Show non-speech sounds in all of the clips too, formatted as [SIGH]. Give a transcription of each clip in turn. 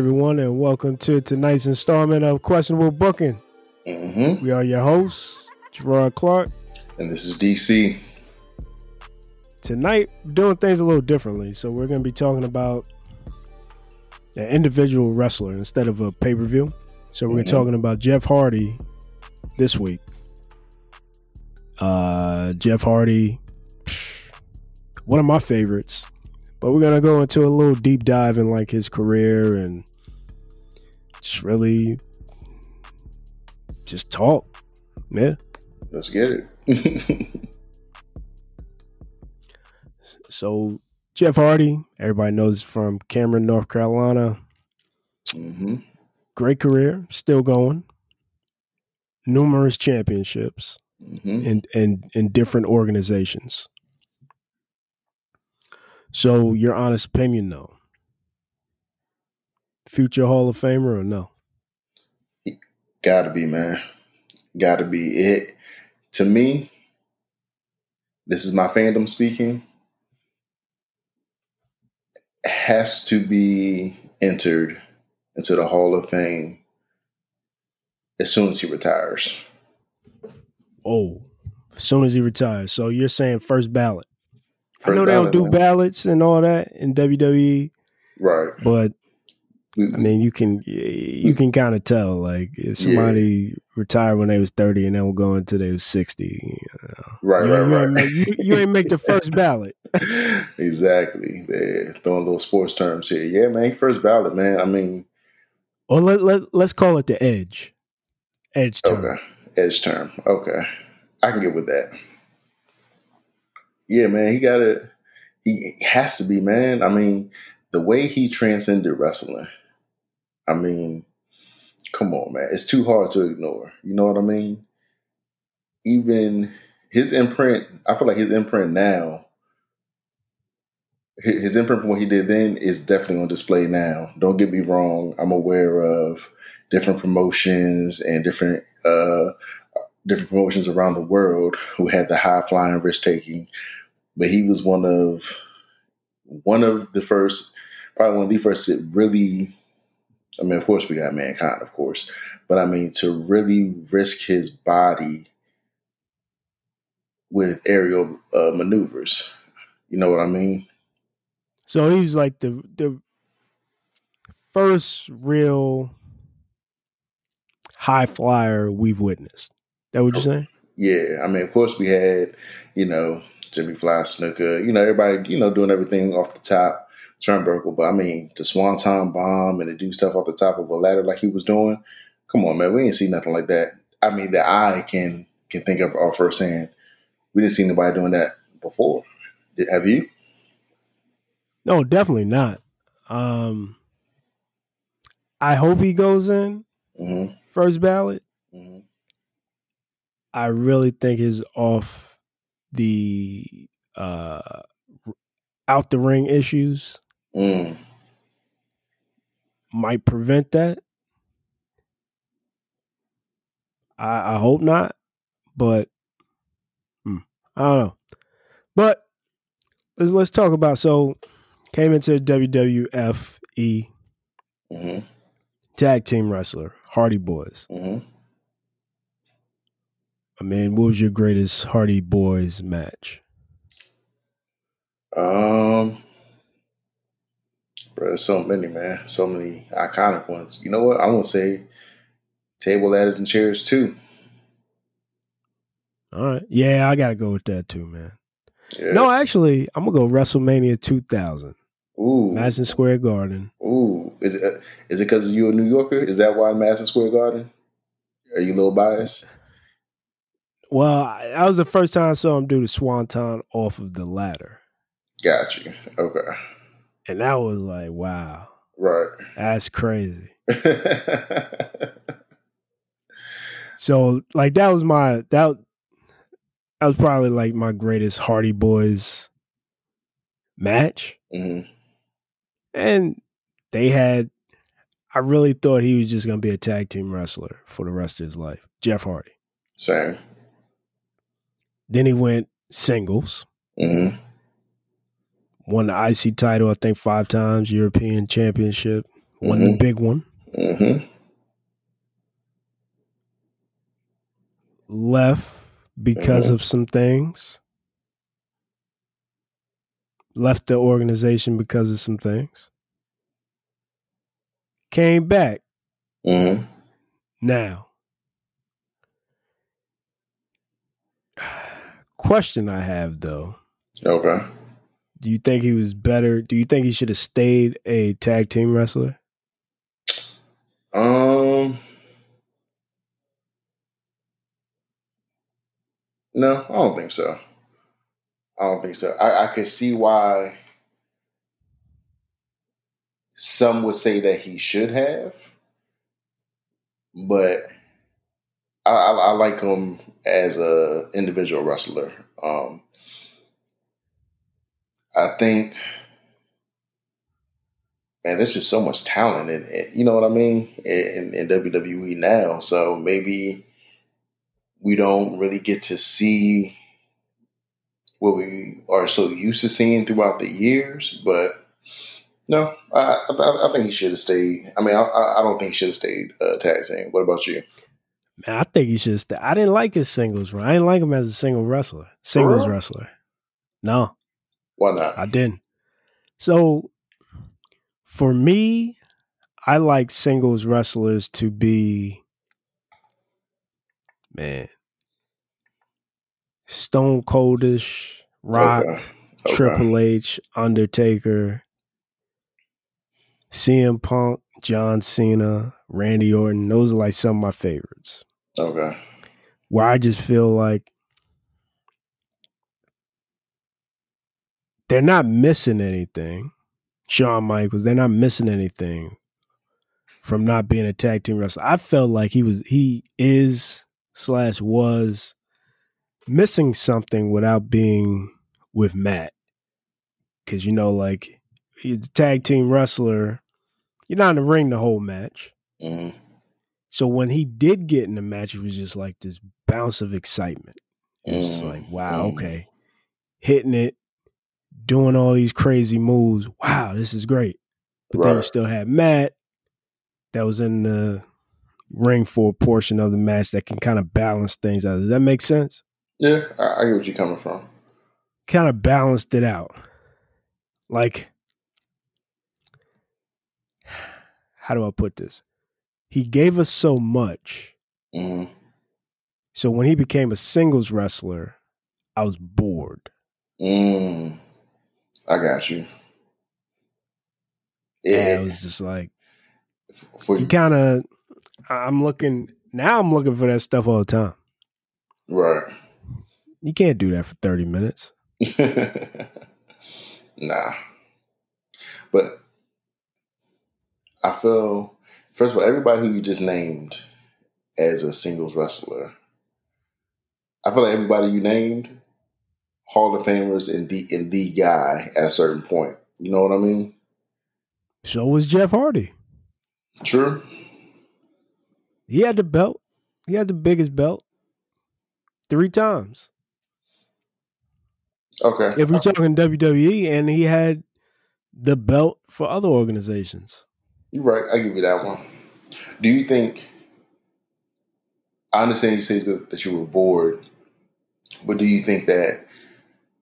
Everyone, and welcome to tonight's installment of Questionable Booking. Mm-hmm. We are your hosts, Gerard Clark. And this is DC. Tonight, doing things a little differently. So we're going to be talking about an individual wrestler instead of a pay per view. So we're Mhm. talking about Jeff Hardy this week. Uh, Jeff Hardy, one of my favorites. But we're gonna go into a little deep dive in like his career and just really just talk. Yeah. Let's get it. [LAUGHS] So Jeff Hardy, everybody knows from Cameron, North Carolina. hmm Great career, still going. Numerous championships hmm in in in different organizations. So your honest opinion though. Future Hall of Famer or no? Gotta be, man. Gotta be. It to me, this is my fandom speaking. Has to be entered into the Hall of Fame as soon as he retires. Oh, as soon as he retires. So you're saying first ballot. I First know they don't do man. ballots and all that in WWE, Right. but I mean, you can you can kind of tell like if somebody retired when they was thirty and then we'll go until they was sixty. right, you, right, you right. Ain't make, you, you ain't make the first [LAUGHS] ballot. exactly. They're throwing little sports terms here. Yeah, man. First ballot, man. I mean, well, let let let's call it the edge, edge term. okay. Edge term. Okay. I can get with that. Yeah, man. He got it. he has to be, man. I mean, the way he transcended wrestling, I mean, come on, man. It's too hard to ignore. You know what I mean? Even his imprint, I feel like his imprint now, his imprint from what he did then is definitely on display now. Don't get me wrong. I'm aware of different promotions and different uh different promotions around the world who had the high flying risk taking, but he was one of one of the first, probably one of the first to really. I mean, of course, we got mankind, of course, but I mean to really risk his body with aerial uh, maneuvers. You know what I mean? So he was like the the first real high flyer we've witnessed. That what you're saying? Yeah, I mean, of course, we had, you know, Jimmy Fly Snuka, you know, everybody, you know, doing everything off the top, Turnbuckle. But I mean, the Swanton bomb and to do stuff off the top of a ladder like he was doing, come on, man, we ain't see nothing like that. I mean, that I can can think of off firsthand. We didn't see anybody doing that before. Did, have you? No, definitely not. Um, I hope he goes in Mm-hmm. first ballot. hmm I really think his off the uh out the ring issues Mm. might prevent that. I, I hope not, but hmm, I don't know. But let's let's talk about so came into WWF E hmm tag team wrestler Hardy Boys. hmm I mean, what was your greatest Hardy Boys match? Um, bro, there's so many, man. So many iconic ones. You know what? I'm gonna say table ladders and chairs too. All right, yeah, I gotta go with that too, man. Yeah. No, actually, I'm gonna go WrestleMania 2000, Ooh. Madison Square Garden. Ooh. Is it uh, is it because you're a New Yorker? Is that why Madison Square Garden? Are you a little biased? Well, I- that was the first time I saw him do the swanton off of the ladder, Got you. Okay. And that was like, wow, Right. that's crazy. [LAUGHS] So, like, that was my that that was probably like my greatest Hardy Boys match, hmm and they had. I really thought he was just gonna be a tag team wrestler for the rest of his life, Jeff Hardy. Same. Then he went singles, hmm won the IC title, I think five times, European Championship won the big one. Mm-hmm. Left because Mhm. of some things. Left the organization because of some things. Came back Mm-hmm. now. [SIGHS] Question I have though. Okay. Do you think he was better? Do you think he should have stayed a tag team wrestler? Um. No, I don't think so. I don't think so. I, I could see why some would say that he should have, but I, I, I like him as a individual wrestler. Um, I think, man, there's just so much talent and. You know what I mean? In, in WWE now, so maybe we don't really get to see what we are so used to seeing throughout the years. But no, I, I, I think he should have stayed. I mean, I, I don't think he should have stayed uh, tag team. What about you? Man, I think he should have stayed. I didn't like his singles run. I didn't like him as a single wrestler. Singles wrestler. No, Why not? I didn't. So for me, I like singles wrestlers to be man Stone Coldish, Rock, Okay. Okay. Triple H, Undertaker, CM Punk, John Cena, Randy Orton. Those are like some of my favorites. Okay. Where I just feel like they're not missing anything. Shawn Michaels, they're not missing anything from not being a tag team wrestler. I felt like he was he is slash was missing something without being with Matt. Cause you know, like he's a tag team wrestler, you're not in the ring the whole match. hmm So when he did get in the match, it was just like this bounce of excitement. It was just Mm, like, wow, mm. okay. Hitting it, doing all these crazy moves. Wow, this is great. But then you still had Matt that was in the ring for a portion of the match that can kind of balance things out. Does that make sense? Yeah, I, I get what you're coming from. Kind of balanced it out. Like, how do I put this? He gave us so much. hmm So when he became a singles wrestler, I was bored. Mm. I got you. And Yeah, I was just like, for you you, kind of, I'm looking, now I'm looking for that stuff all the time. right? You can't do that for 30 minutes. [LAUGHS] nah, but I feel first of all, everybody who you just named as a singles wrestler, I feel like everybody you named, Hall of Famers and the and the guy at a certain point. You know what I mean? So was Jeff Hardy. True. He had the belt. He had the biggest belt three times. Okay. If we're talking WWE, and he had the belt for other organizations. You're right. I give you that one. Do you think? I understand you say that, that you were bored, but do you think that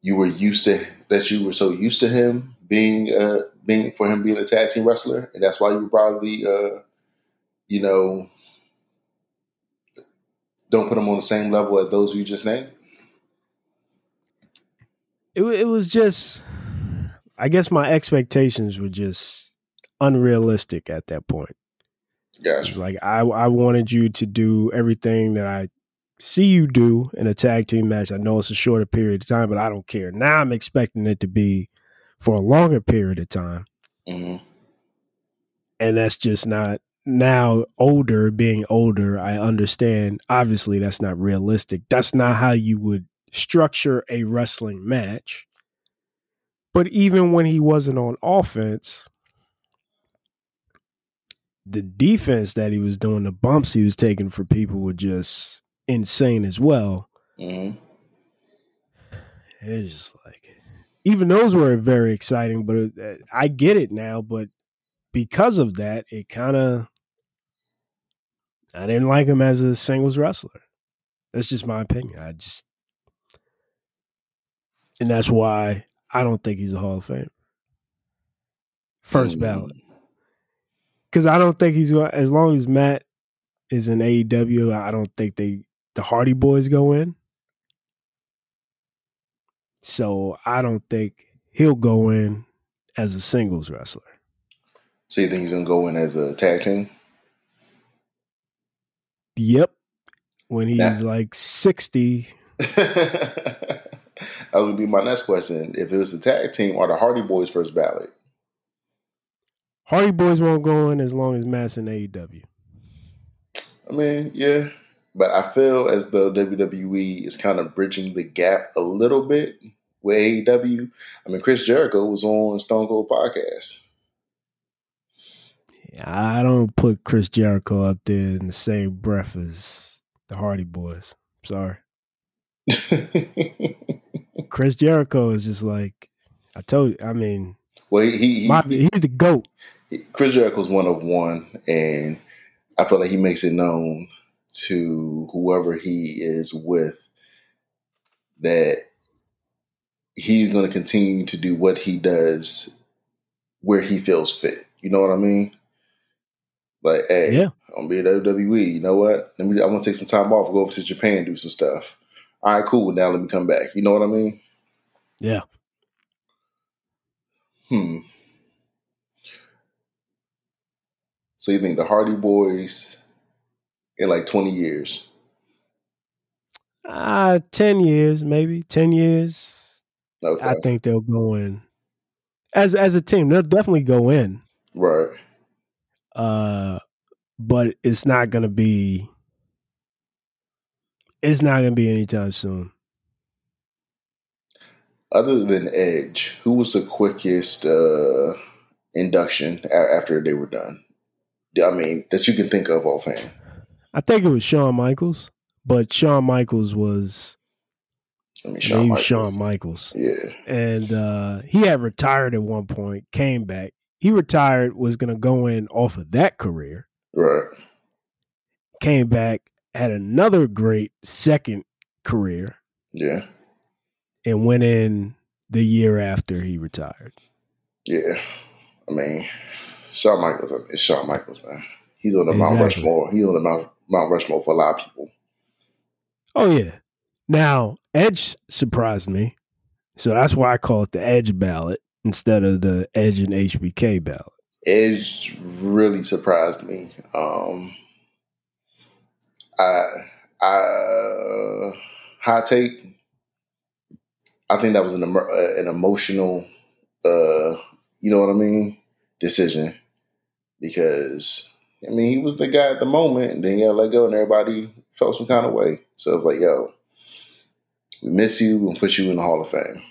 you were used to that you were so used to him being uh being for him being a tag team wrestler, and that's why you probably uh you know don't put him on the same level as those you just named? It it was just, I guess my expectations were just unrealistic at that point. Gotcha. like I I wanted you to do everything that I see you do in a tag team match. I know it's a shorter period of time, but I don't care. Now I'm expecting it to be for a longer period of time. hmm and that's just not now older being older i understand obviously that's not realistic that's not how you would structure a wrestling match but even when he wasn't on offense the defense that he was doing the bumps he was taking for people were just insane as well hmm it's just like even those were very exciting but it, i get it now but because of that, it kind of I didn't like him as a singles wrestler. That's just my opinion. I just and that's why I don't think he's a Hall of Fame First Mm. ballot. Because I don't think he's as long as Matt is in AEW, I don't think they the Hardy Boys go in. So I don't think he'll go in as a singles wrestler. So you think he's gonna go in as a tag team? Yep. When he's Yeah. like 60, [LAUGHS] that would be my next question. If it was the tag team, are the Hardy Boys first ballot? Hardy Boys won't go in as long as Matt's in E AEW. I mean, yeah, but I feel as though WWE is kind of bridging the gap a little bit with AEW. I mean, Chris Jericho was on Stone Cold podcast. I don't put Chris Jericho up there in the same breath as the Hardy Boys. Sorry. [LAUGHS] Chris Jericho is just like I told you. I mean, well, he, he, he- he's the goat. Chris Jericho's one of one, and I feel like he makes it known to whoever he is with that he's going to continue to do what he does where he feels fit. You know what I mean? Like, hey, Yeah. I'm gonna be at WWE. You know what? Let me. I want to take some time off, go over to Japan, do some stuff. All right, cool. Now let me come back. You know what I mean? Yeah. Hmm. So you think the Hardy Boys in like 20 years? Uh, 10 years, maybe 10 years. Okay. I think they'll go in as as a team. They'll definitely go in. right. Uh, but it's not going to be. It's not going to be anytime soon. Other than Edge, who was the quickest uh, induction after they were done? I mean, that you can think of offhand. I think it was Shawn Michaels, but Shawn Michaels was I mean, Shawn Michaels. Shawn Michaels. Yeah. and uh, he had retired at one point, came back. He retired, was going to go in off of that career, Right. came back, had another great second career, Yeah. and went in the year after he retired. Yeah. I mean, Shawn Michaels is Shawn Michaels, man. He's on the Mount Rushmore. He's on the Mount, Mount Rushmore for a lot of people. Oh, yeah. Now, Edge surprised me. So that's why I call it the Edge ballot instead of the Edge and HBK ballot. Edge really surprised me. Um, I, I, hot take. I think that was an uh, an emotional, uh, you know what I mean, decision because I mean he was the guy at the moment, and then he got let go, and everybody felt some kind of way. So it's like, yo, we miss you and put you in the Hall of Fame.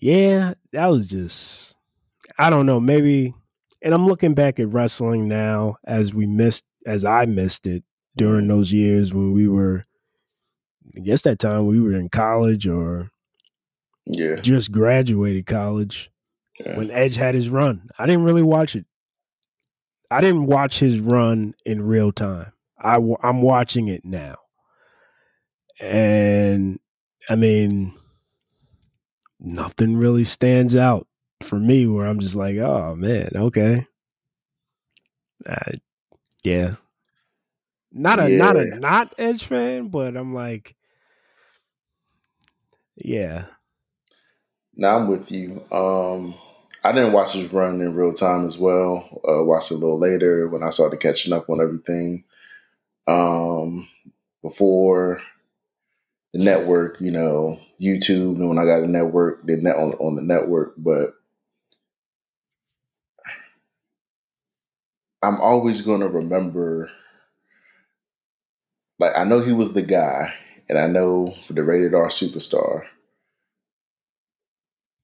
Yeah, that was just I don't know, maybe and I'm looking back at wrestling now as we missed as I missed it during mm-hmm. those years when we were I guess that time we were in college or Yeah, just graduated college yeah. when Edge had his run. I didn't really watch it. I didn't watch his run in real time. I w- I'm watching it now. And I mean nothing really stands out for me where I'm just like, "Oh man, okay." Uh, yeah. Not a not a not Edge fan, but I'm like yeah. Now I'm with you. Um, I didn't watch his run in real time as well. Uh, watched a little later when I started catching up on everything. Um, before the network, you know, YouTube, and when I got a network, the net on on the network. But I'm always going to remember. Like I know he was the guy, and I know for the rated R superstar.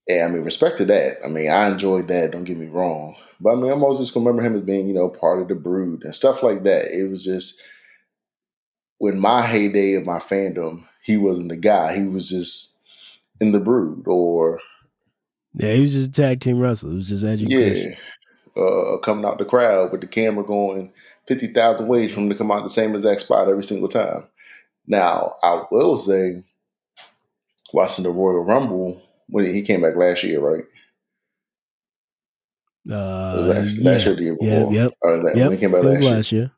And I mean, respect to that. I mean, I enjoyed that. Don't get me wrong, but I mean, I'm always just gonna remember him as being, you know, part of the brood and stuff like that. It was just when my heyday of my fandom, he wasn't the guy. He was just in the brood, or Yeah, he was just a tag team wrestler. It was just Christian. Yeah, uh, coming out the crowd with the camera going fifty thousand ways from him to come out the same exact spot every single time. Now, I will say, watching the Royal Rumble when he came back last year, right? Uh, last, yeah. last year, the year before, yep, or that, yep. when he came back last year, last year.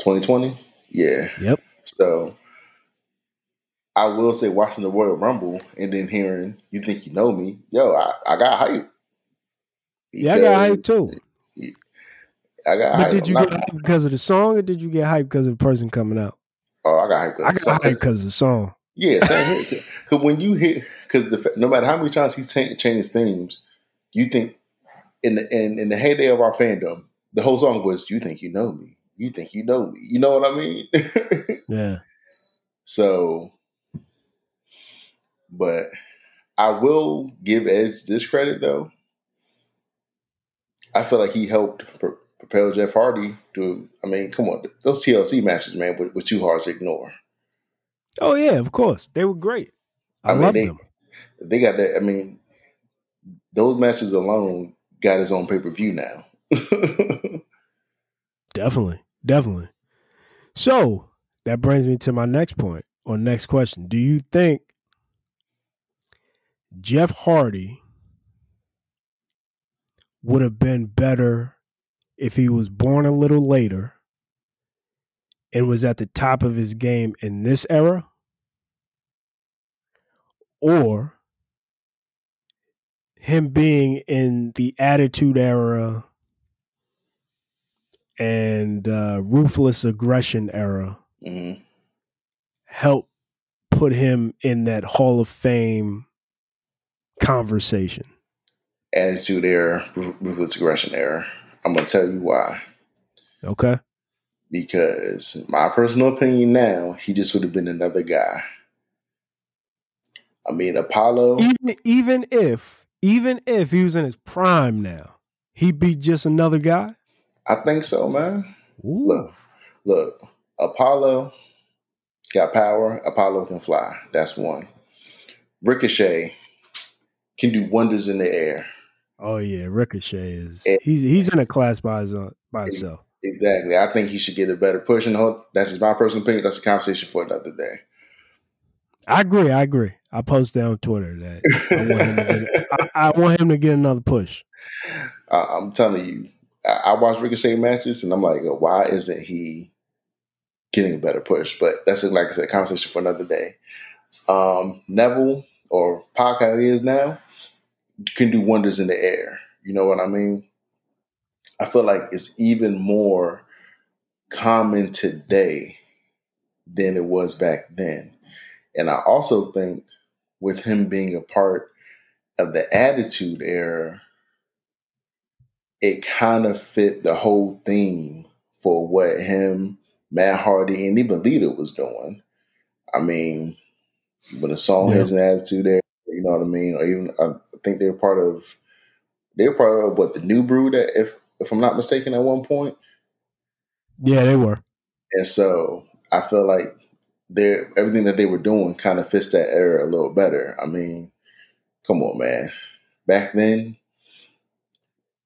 twenty twenty. Yeah. Yep. So I will say watching the Royal Rumble and then hearing you think you know me, yo, I, I got hype. Yeah, I got hype too. I got But hype. did you get hype because of the song, or did you get hype because of the person coming out? Oh, I got hype. I got hype because of the song. Yeah, same here. Because when you hit, because no matter how many times cha- changed themes, you think in the in, in the heyday of our fandom, the whole song was "You think you know me, you think you know me." You know what I mean? [LAUGHS] Yeah. so, but I will give Edge this credit though. I feel like he helped pro- propel Jeff Hardy to. I mean, come on, those TLC matches, man, were, were too hard to ignore. Oh yeah, of course. They were great. I, I mean, love they- them. They got that. I mean, those matches alone got his own pay per view now. [LAUGHS] Definitely. Definitely. So that brings me to my next point or next question. Do you think Jeff Hardy would have been better if he was born a little later and was at the top of his game in this era? Or him being in the attitude era and uh, ruthless aggression era hmm help put him in that Hall of Fame conversation. Attitude era, ru- ruthless aggression era. I'm gonna tell you why. Okay. Because my personal opinion now, he just would have been another guy. I mean, Apollo. Even even if even if he was in his prime now, he'd be just another guy. I think so, man. Ooh. Look, look. Apollo got power. Apollo can fly. That's one. Ricochet can do wonders in the air. Oh yeah, Ricochet is Eh. he's he's in a class by his own, by himself. Exactly. I think he should get a better push. And that's just my personal opinion. That's a conversation for another day. I agree. I agree. I posted on Twitter that I want him to get, I, I want him to get another push. I, I'm telling you, I, I watch Ricochet matches, and I'm like, why isn't he getting a better push? But that's like I said, conversation for another day. Um, Neville or Pac, how now, can do wonders in the air. You know what I mean? I feel like it's even more common today than it was back then. And I also think with him being a part of the attitude era, it kind of fit the whole theme for what him, Matt Hardy, and even Lita was doing. I mean, when the song Yeah. has an attitude there, you know what I mean? Or even I think they're part of they're part of what the New Brood that if if I'm not mistaken at one point. Yeah, they were. And so I feel like they're everything that they were doing kind of fits that era a little better. I mean, come on, man. Back then,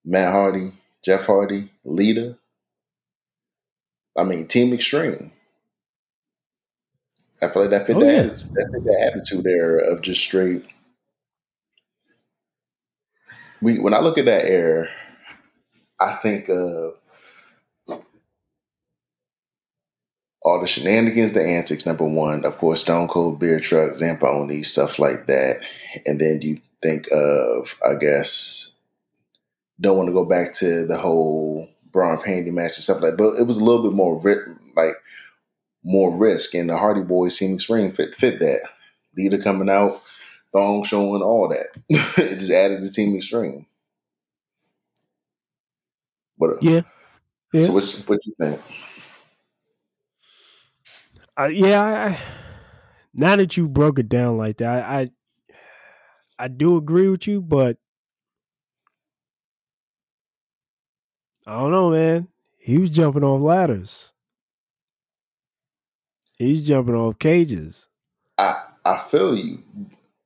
Matt Hardy, Jeff Hardy, Lita. I mean, Team Extreme. I feel like that fit, Oh, the, yeah. attitude, that fit the attitude there of just straight. We when I look at that era, I think of all the shenanigans, the antics. Number one, of course, Stone Cold Beer Truck, Zamboni, stuff like that, and then you think of, I guess, don't want to go back to the whole Braun Pandy match and stuff like. that. But it was a little bit more ri- like more risk, and the Hardy Boys Team Extreme fit fit that. Lita coming out, thong showing, all that. [LAUGHS] it just added to Team Extreme. What? Yeah. Uh, yeah. So what? What you think? Uh, yeah, I, now that you broke it down like that, I, I I do agree with you, but I don't know, man. He was jumping off ladders. He's jumping off cages. I I feel you,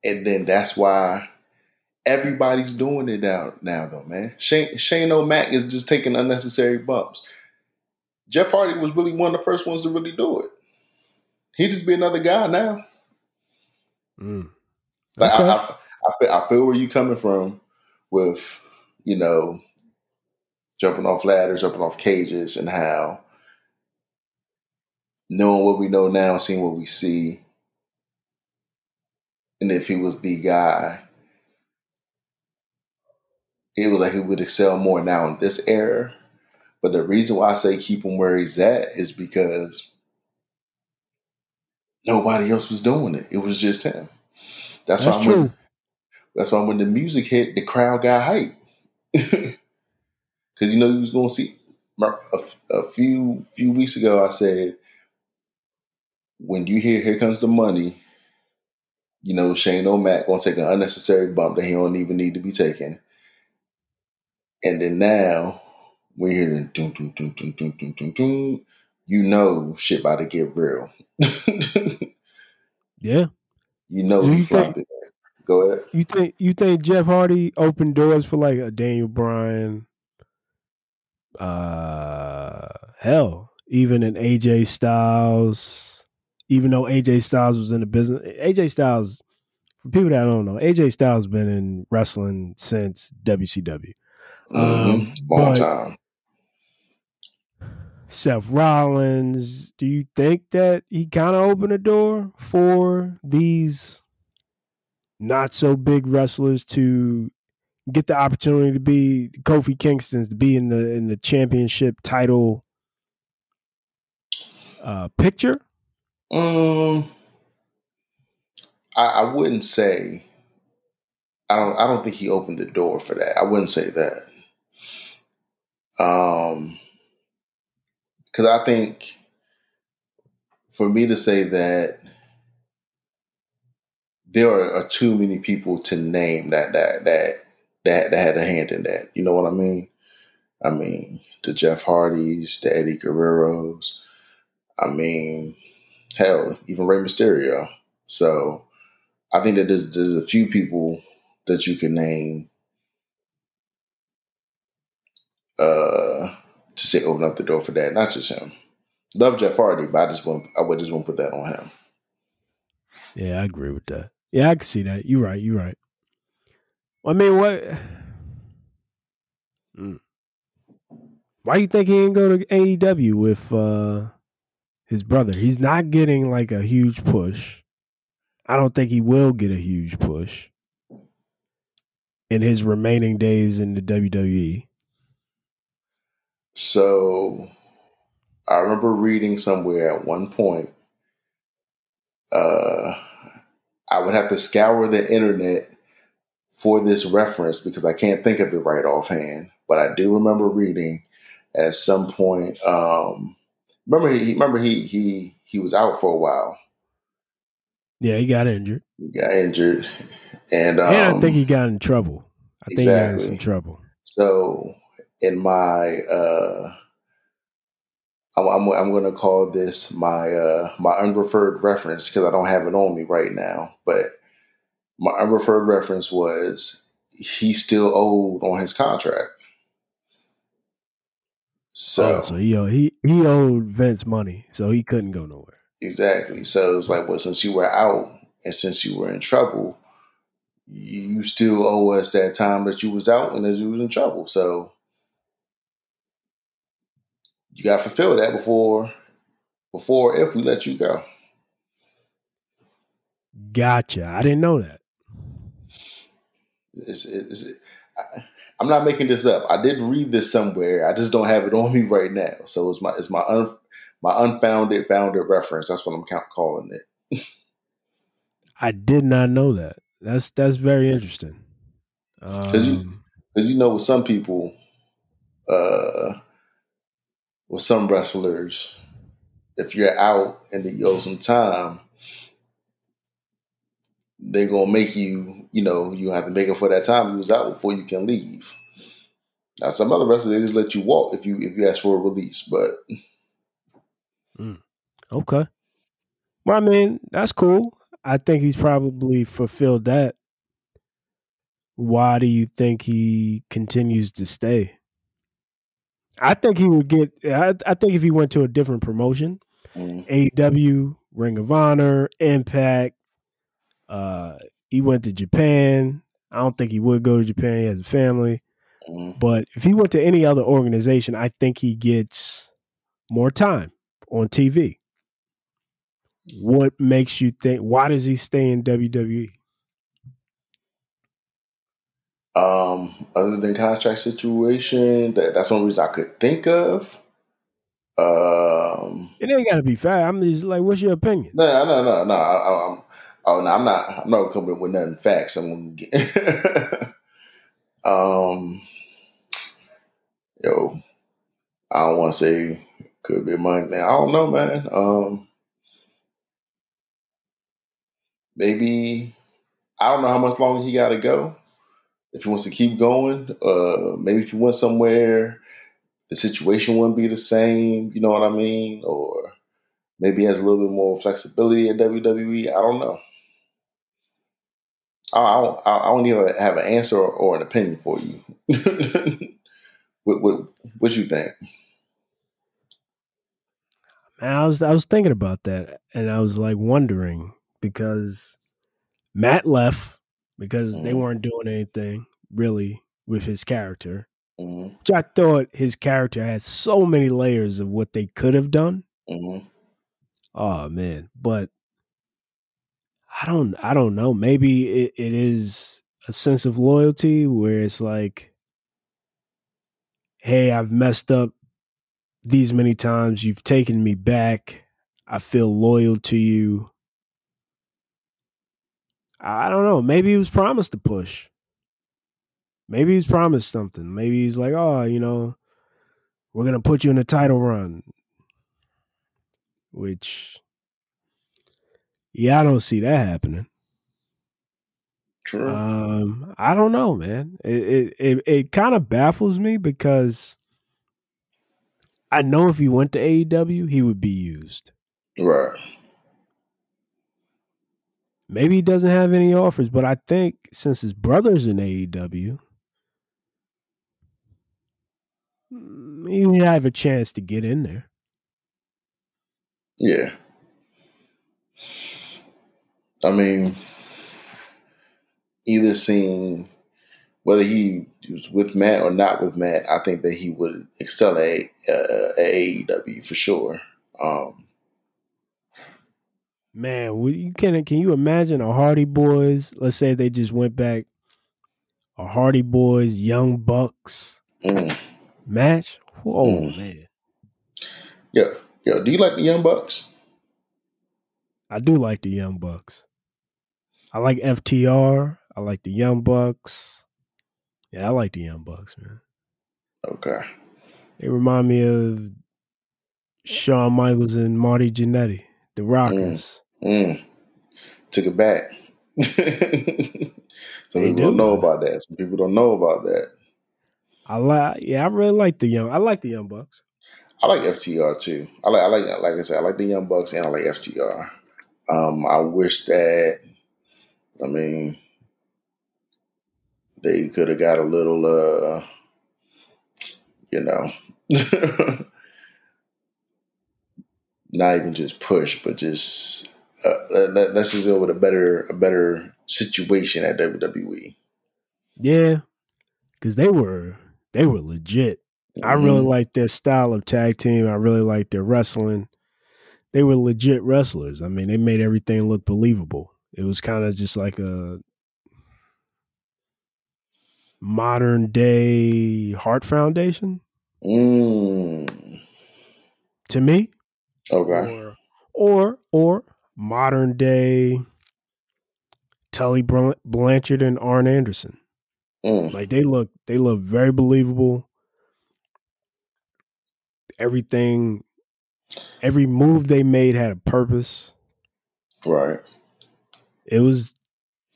and then that's why everybody's doing it now, now though, man. Shane, Shane O'Mac is just taking unnecessary bumps. Jeff Hardy was really one of the first ones to really do it. He just be another guy now. Mm. Like Okay. I, I, I, feel, where you coming from with, you know, jumping off ladders, jumping off cages, and how knowing what we know now, seeing what we see, and if he was the guy, it was like he would excel more now in this era. But the reason why I say keep him where he's at is because nobody else was doing it. It was just him. That's, That's why true. when that's why when the music hit, the crowd got hype. [LAUGHS] Because you know you was going to see a, a few few weeks ago. I said when you hear "Here Comes the Money," you know Shane O'Mac gonna take an unnecessary bump that he don't even need to be taking. And then now we hear the doom doom doom doom doom doom doom doom. You know shit about to get real. [LAUGHS] Yeah. you know Do he you flopped it. Go ahead. You think you think Jeff Hardy opened doors for like a Daniel Bryan? Uh, hell, even an AJ Styles. Even though AJ Styles was in the business, AJ Styles. For people that don't know, AJ Styles been in wrestling since WCW. hmm Um, Long but- time. Seth Rollins. Do you think that he kind of opened a door for these not so big wrestlers to get the opportunity to be Kofi Kingston's to be in the in the championship title uh, picture? Um, I, I wouldn't say. I don't. I don't think he opened the door for that. I wouldn't say that. Um, because I think for me to say that there are, are too many people to name that that that that that had a hand in that. You know what I mean? I mean the Jeff Hardys, the Eddie Guerreros. I mean, hell, even Rey Mysterio. So I think that there's there's a few people that you can name uh to say open up the door for that. Not just him. Love Jeff Hardy, but I just want I would just want to put that on him. Yeah, I agree with that. Yeah, I can see that. You're right. You're right. I mean, what? [SIGHS] Mm. Why do you think he didn't go to AEW with uh, his brother? He's not getting like a huge push. I don't think he will get a huge push in his remaining days in the. WWE. So I remember reading somewhere at one point, uh, I would have to scour the internet for this reference because I can't think of it right offhand. But I do remember reading at some point. Um, remember, he remember he he he was out for a while. Yeah, he got injured. He got injured, and um, and I think he got in trouble. I think he got in some trouble. So in my uh I'm I'm, I'm going to call this my uh my unreferred reference because I don't have it on me right now, but my unreferred reference was he still owed on his contract. So, Oh, so he owe- he he owed Vince money, so he couldn't go nowhere. exactly. So it's like, well, since you were out and since you were in trouble, you still owe us that time that you was out and that you was in trouble. So you got to fulfill that before before if we let you go. Gotcha. I didn't know that. It's, it's, I, I'm not making this up. I did read this somewhere. I just don't have it [LAUGHS] on me right now. So it's my it's my un, my unfounded founded reference. That's what I'm count, calling it. I did not know that. That's that's very interesting. 'Cause you- Um, Because you know, with some people, uh, with some wrestlers, if you're out and you owe some time, they're gonna make you. You know, you have to make it for that time you was out before you can leave. Now, some other wrestlers they just let you walk if you if you ask for a release, but mm. okay. Well, I mean, that's cool. I think he's probably fulfilled that why do you think he continues to stay? I think he would get. I, I think if he went to a different promotion, Mm, AEW, Ring of Honor, Impact, uh, he went to Japan. I don't think he would go to Japan. He has a family. mm. But if he went to any other organization, I think he gets more time on TV. What makes you think? Why does he stay in? WWE? Um, other than contract situation, that that's the only reason I could think of. Um, It ain't got to be fair. I'm just like, what's your opinion? no, no, no, no. I, I, I'm, oh no, I'm not. I'm not coming with nothing facts. I'm gonna get. [LAUGHS] um, yo, I don't want to say could be money. Man, I don't know, man. Um, maybe I don't know how much longer he got to go. If he wants to keep going, uh, maybe if he went somewhere, the situation wouldn't be the same. You know what I mean? Or maybe he has a little bit more flexibility at WWE. I don't know. I I don't, I don't even have an answer or, or an opinion for you. [LAUGHS] what, what what you think? I was I was thinking about that, and I was like wondering because Matt left because they Mhm. weren't doing anything really with his character. hmm Which I thought his character had so many layers of what they could have done. hmm Oh man, but I don't I don't know. Maybe it, it is a sense of loyalty where it's like, hey, I've messed up these many times. You've taken me back. I feel loyal to you. I don't know. Maybe he was promised to push. Maybe he was promised something. Maybe he's like, oh, you know, we're gonna put you in a title run. Which yeah, I don't see that happening. True. Um, I don't know, man. It it it, it kind of baffles me because I know if he went to AEW, he would be used. right. Maybe he doesn't have any offers, but I think since his brother's in AEW, mm, he would have a chance to get in there. Yeah. I mean, either seeing whether he was with Matt or not with Matt, I think that he would excel at, uh, AEW for sure. Um, Man, you can can you imagine a Hardy Boys? Let's say they just went back, a Hardy Boys Young Bucks mm. match. Whoa, Mm. man! Yeah, yo, do you like the Young Bucks? I do like the Young Bucks. I like FTR. I like the Young Bucks. Yeah, I like the Young Bucks, man. Okay. They remind me of Shawn Michaels and Marty Jannetty, the Rockers. Mm. Took it back. [LAUGHS] Some They people don't do. know about that. Some people don't know about that. I like, yeah, I really like the young. I like the Young Bucks. I like FTR too. I like, I like, like I said, I like the Young Bucks and I like FTR. Um, I wish that, I mean, they could have got a little, uh, you know, [LAUGHS] not even just push, but just uh, let, let's just go with a better, a better situation at. WWE. Yeah, because they were they were legit. I really Mhm. like their style of tag team. I really like their wrestling. They were legit wrestlers. I mean, they made everything look believable. It was kind of just like a modern day Hart Foundation Mm. to me, Okay. or or or modern day Tully Blanchard and Arn Anderson. Mm. Like they look, they look very believable. Everything, every move they made had a purpose. Right. It was,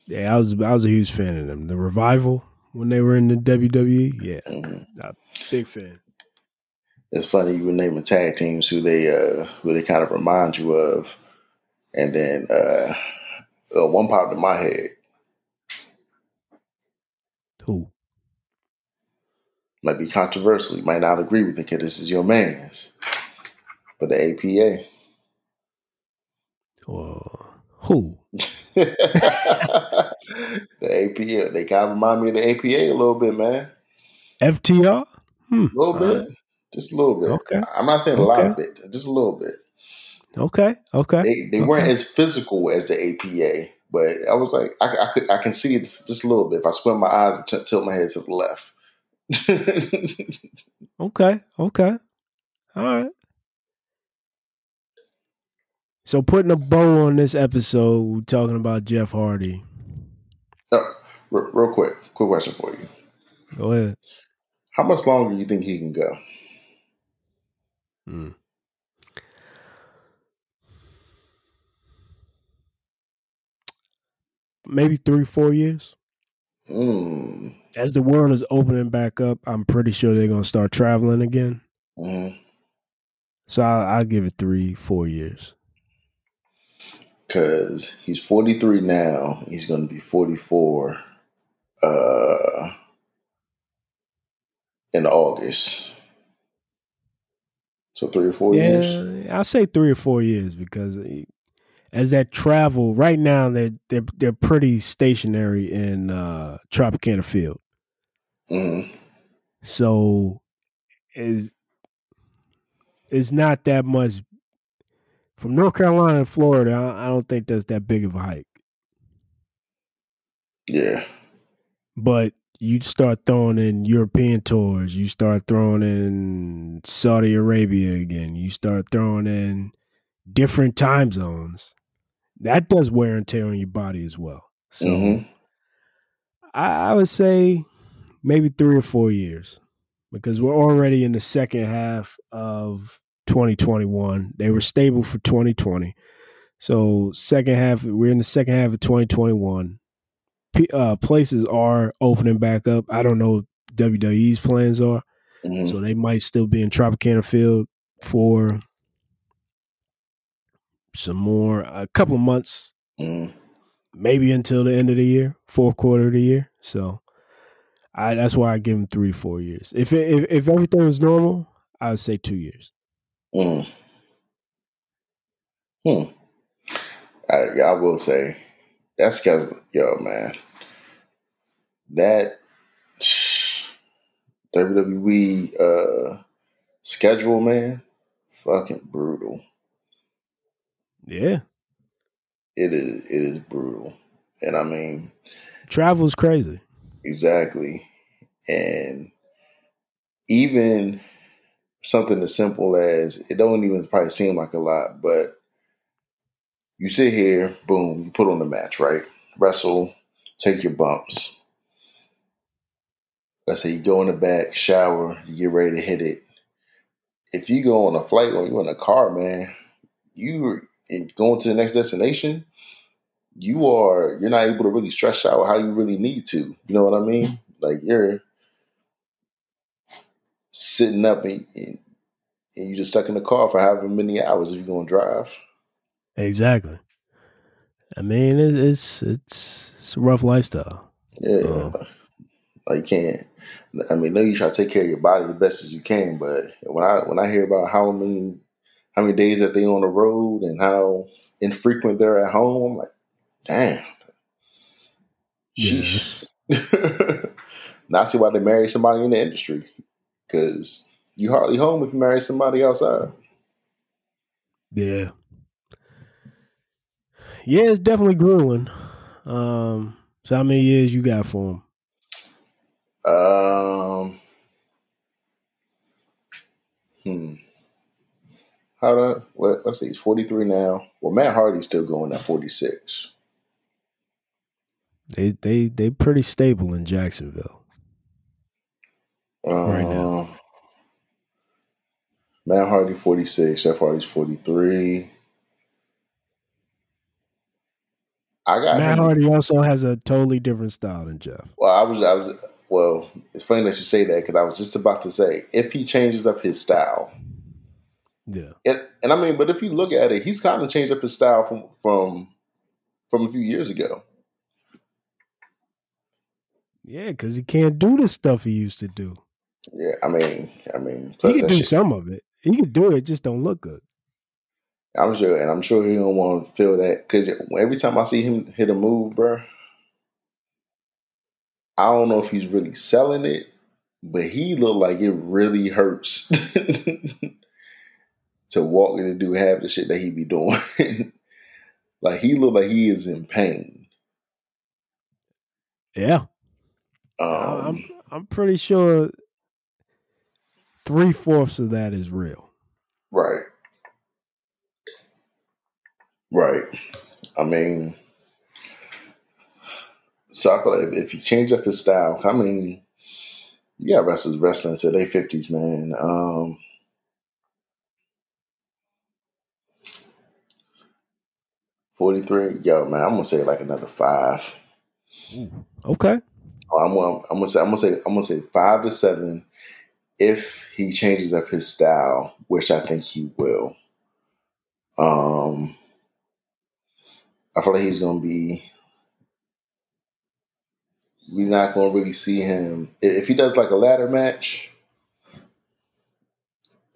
yeah, I was, I was a huge fan of them. The revival when they were in the WWE, yeah, hmm big fan. It's funny you were naming tag teams who they uh who they kind of remind you of, and then uh, uh one popped in my head. Who? Might be controversial. You might not agree with it because this is your man's. But the APA. Well, who? [LAUGHS] the APA. They kind of remind me of the APA a little bit, man. FTR? Hmm. A little bit. Right. Just a little bit. Okay. I'm not saying a okay. lot of bit, just a little bit. Okay. Okay. They, they okay. weren't as physical as the APA, but I was like, I, I could, I can see it just, just, a little bit if I squint my eyes and t- tilt my head to the left. [LAUGHS] okay. Okay. All right. So putting a bow on this episode, we're talking about Jeff Hardy. Oh, real, real quick, quick question for you. Go ahead. How much longer do you think he can go? Hmm. Maybe three, four years. Mm. As the world is opening back up, I'm pretty sure they're going to start traveling again. Mm. So I'll, I'll give it three, four years because he's 43 now. He's going to be 44 uh, in August. So three or four yeah, years. I'll say three or four years because as that travel right now, they're they're they're pretty stationary in uh, Tropicana Field. Mm-hmm. So is it's not that much from North Carolina to Florida, I don't think that's that big of a hike. Yeah. But you start throwing in European tours, you start throwing in Saudi Arabia again, you start throwing in different time zones. That does wear and tear on your body as well. So mm-hmm. I, I would say maybe three or four years because we're already in the second half of 2021. They were stable for 2020. So second half, we're in the second half of 2021. Uh, places are opening back up. I don't know WWE's plans are, mm-hmm. so they might still be in Tropicana Field for some more, a couple of months, mm-hmm. maybe until the end of the year, fourth quarter of the year. So, I that's why I give him three to four years. If it, if if everything was normal, I would say two years. Mm. Hmm. I, I will say that's because yo man, that [SIGHS] WWE uh, schedule man, fucking brutal. Yeah, it is. It is brutal, and I mean, travel's crazy. Exactly, and even something as simple as it don't even probably seem like a lot, but you sit here, boom, you put on the match, right? Wrestle, take your bumps. Let's say you go in the back, shower, you get ready to hit it. If you go on a flight or you in a car, man, you going to the next destination, you are you're not able to really stretch out how you really need to. You know what I mean? Like you're sitting up and, and, and you just stuck in the car for however many hours if you're going to drive. Exactly. I mean, it's it's it's, it's a rough lifestyle. Yeah, um, like you can't. I mean, no, you try to take care of your body the best as you can, but when I when I hear about how many how many days that they on the road and how infrequent they're at home, I'm like, damn. Sheesh. Yes. [LAUGHS] now I see why they marry somebody in the industry because you hardly home if you marry somebody outside. Yeah. Yeah, it's definitely grueling. Um, so how many years you got for him? Um, hmm. How to what? Let's see. He's forty three now. Well, Matt Hardy's still going at forty six. They they they pretty stable in Jacksonville right now. Um, Matt Hardy, 46. Jeff Hardy's 43. I got Matt him. Hardy also has a totally different style than Jeff. Well, I was, I was, well, it's funny that you say that because I was just about to say if he changes up his style, yeah, and, and I mean, but if you look at it, he's kind of changed up his style from from from a few years ago. Yeah, because he can't do the stuff he used to do. Yeah, I mean, I mean, He can do shit- some of it. He can do it, just don't look good. I'm sure, and I'm sure he don't want to feel that because every time I see him hit a move, bro, I don't know if he's really selling it, but he looked like it really hurts [LAUGHS] to walk in and do half the shit that he be doing. [LAUGHS] like he look like he is in pain. Yeah, Um, I'm I'm pretty sure three fourths of that is real. Right. Right. I mean, so I feel like if, if you change up his style, I mean, yeah, got wrestlers wrestling to their fifties, man. Um, Forty three, yo, man, I'm gonna say like another five. Okay, I'm gonna, I'm gonna say, I'm gonna say, I'm gonna say five to seven if he changes up his style, which I think he will. Um, I feel like he's gonna be. We're not gonna really see him if he does like a ladder match.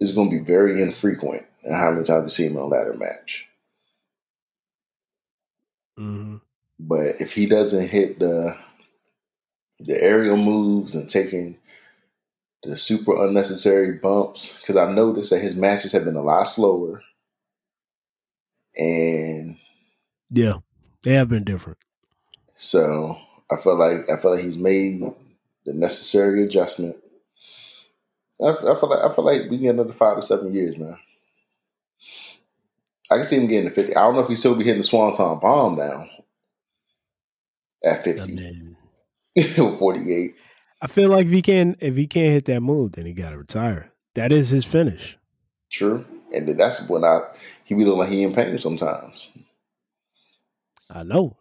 It's gonna be very infrequent. And how many times we see him in a ladder match? Hmm But if he doesn't hit the the aerial moves and taking the super unnecessary bumps, because I noticed that his matches have been a lot slower, and yeah, they have been different. so I feel like I feel like he's made the necessary adjustment. I feel like I feel like we get another five to seven years, man. I can see him getting to fifty. I don't know if he still be hitting the Swanton bomb now at I fifty [LAUGHS] forty eight. I feel like if he can if he can't hit that move, then he got to retire. That is his finish. True. And that's when I he be looking like he in pain sometimes. I know.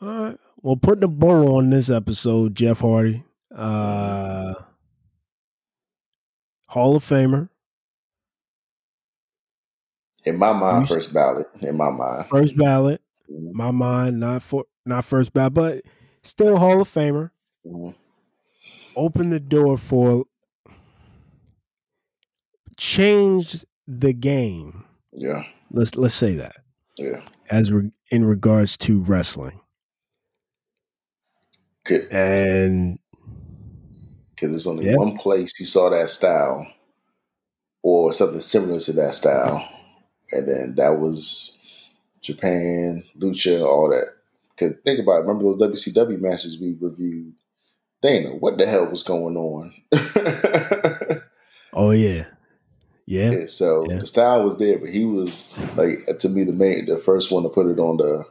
All right. Well, putting the bow on this episode, Jeff Hardy, uh, Hall of Famer, In my mind, first ballot. In my mind. first ballot. Mhm. My mind, not for not first ballot, but still Hall of Famer. Mhm. Opened the door for changed the game. Yeah. Let's let's say that Yeah. as re- in regards to wrestling and because there's only Yeah. one place you saw that style or something similar to that style. And then that was Japan, Lucha, all that. Because think about it. Remember those WCW matches we reviewed? They know what the hell was going on. [LAUGHS] oh yeah, yeah. Yeah, so Yeah. the style was there, but he was like to be the main, the first one to put it on the,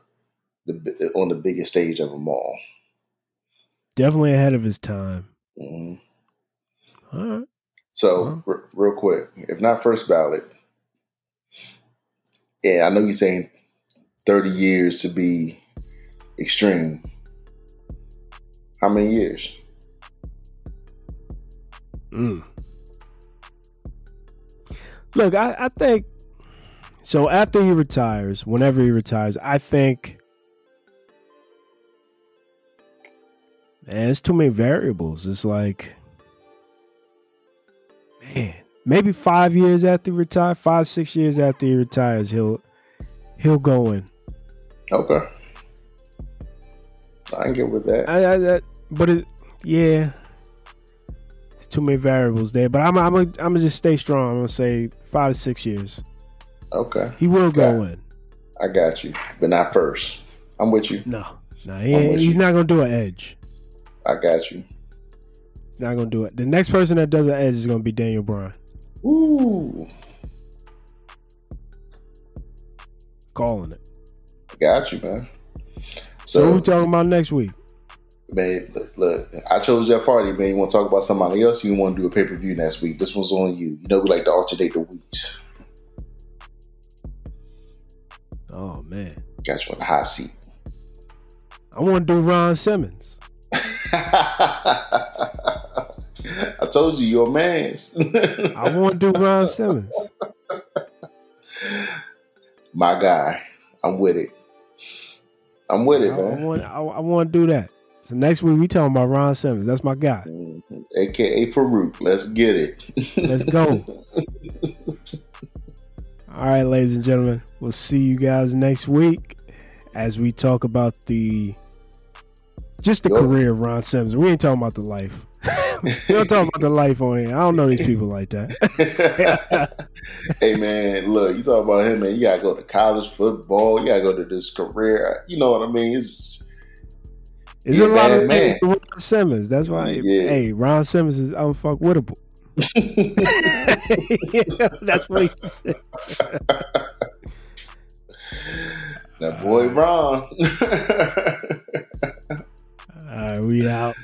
the on the biggest stage of them all. definitely ahead of his time. hmm All right. So Uh-huh. r- real quick, if not first ballot, yeah, I know you're saying thirty years to be extreme. How many years? Mm. Look, I, I think so. After he retires, whenever he retires, I think, man, it's too many variables. It's like, maybe five years after he retires, five six years after he retires, he'll he'll go in. Okay, I can get with that. I, I, that, but it, yeah, it's too many variables there. But I'm, I'm, I'm gonna just stay strong. I'm gonna say five to six years. Okay, He will go in. I got you, but not first. I'm with you. No, no, he I'm ain't- with he's you. not gonna do an edge. I got you. Not gonna do it. The next person that does an edge is gonna be Daniel Bryan. Ooh, Calling it. got you, man. So, So, who we talking about next week? man, look, look, I chose Jeff Hardy, man. You want to talk about somebody else? You want to do a pay per view next week? This one's on you. You know we like to alternate the weeks. Oh man, Got you on the hot seat. I want to do Ron Simmons. [LAUGHS] I told you, you're a man. I want to do Ron Simmons. My guy. I'm with it. I'm with it, I, I man. want. I, I want to do that. So next week we talking about Ron Simmons. That's my guy. Mhm. AKA Faarooq. Let's get it. Let's go. [LAUGHS] All right, ladies and gentlemen, we'll see you guys next week as we talk about the just the Yup. career of Ron Simmons. We ain't talking about the life. We don't talk about the life on here. I don't know these people like that. [LAUGHS] hey man, look, you talk about him, man. You gotta go to college football. You gotta go to this career. You know what I mean? It's It's Yeah, a lot of man. Ron Simmons. That's why. Yeah. Hey, Ron Simmons is unfuckwittable. [LAUGHS] [LAUGHS] That's what he said. that boy Ron. All right, we out.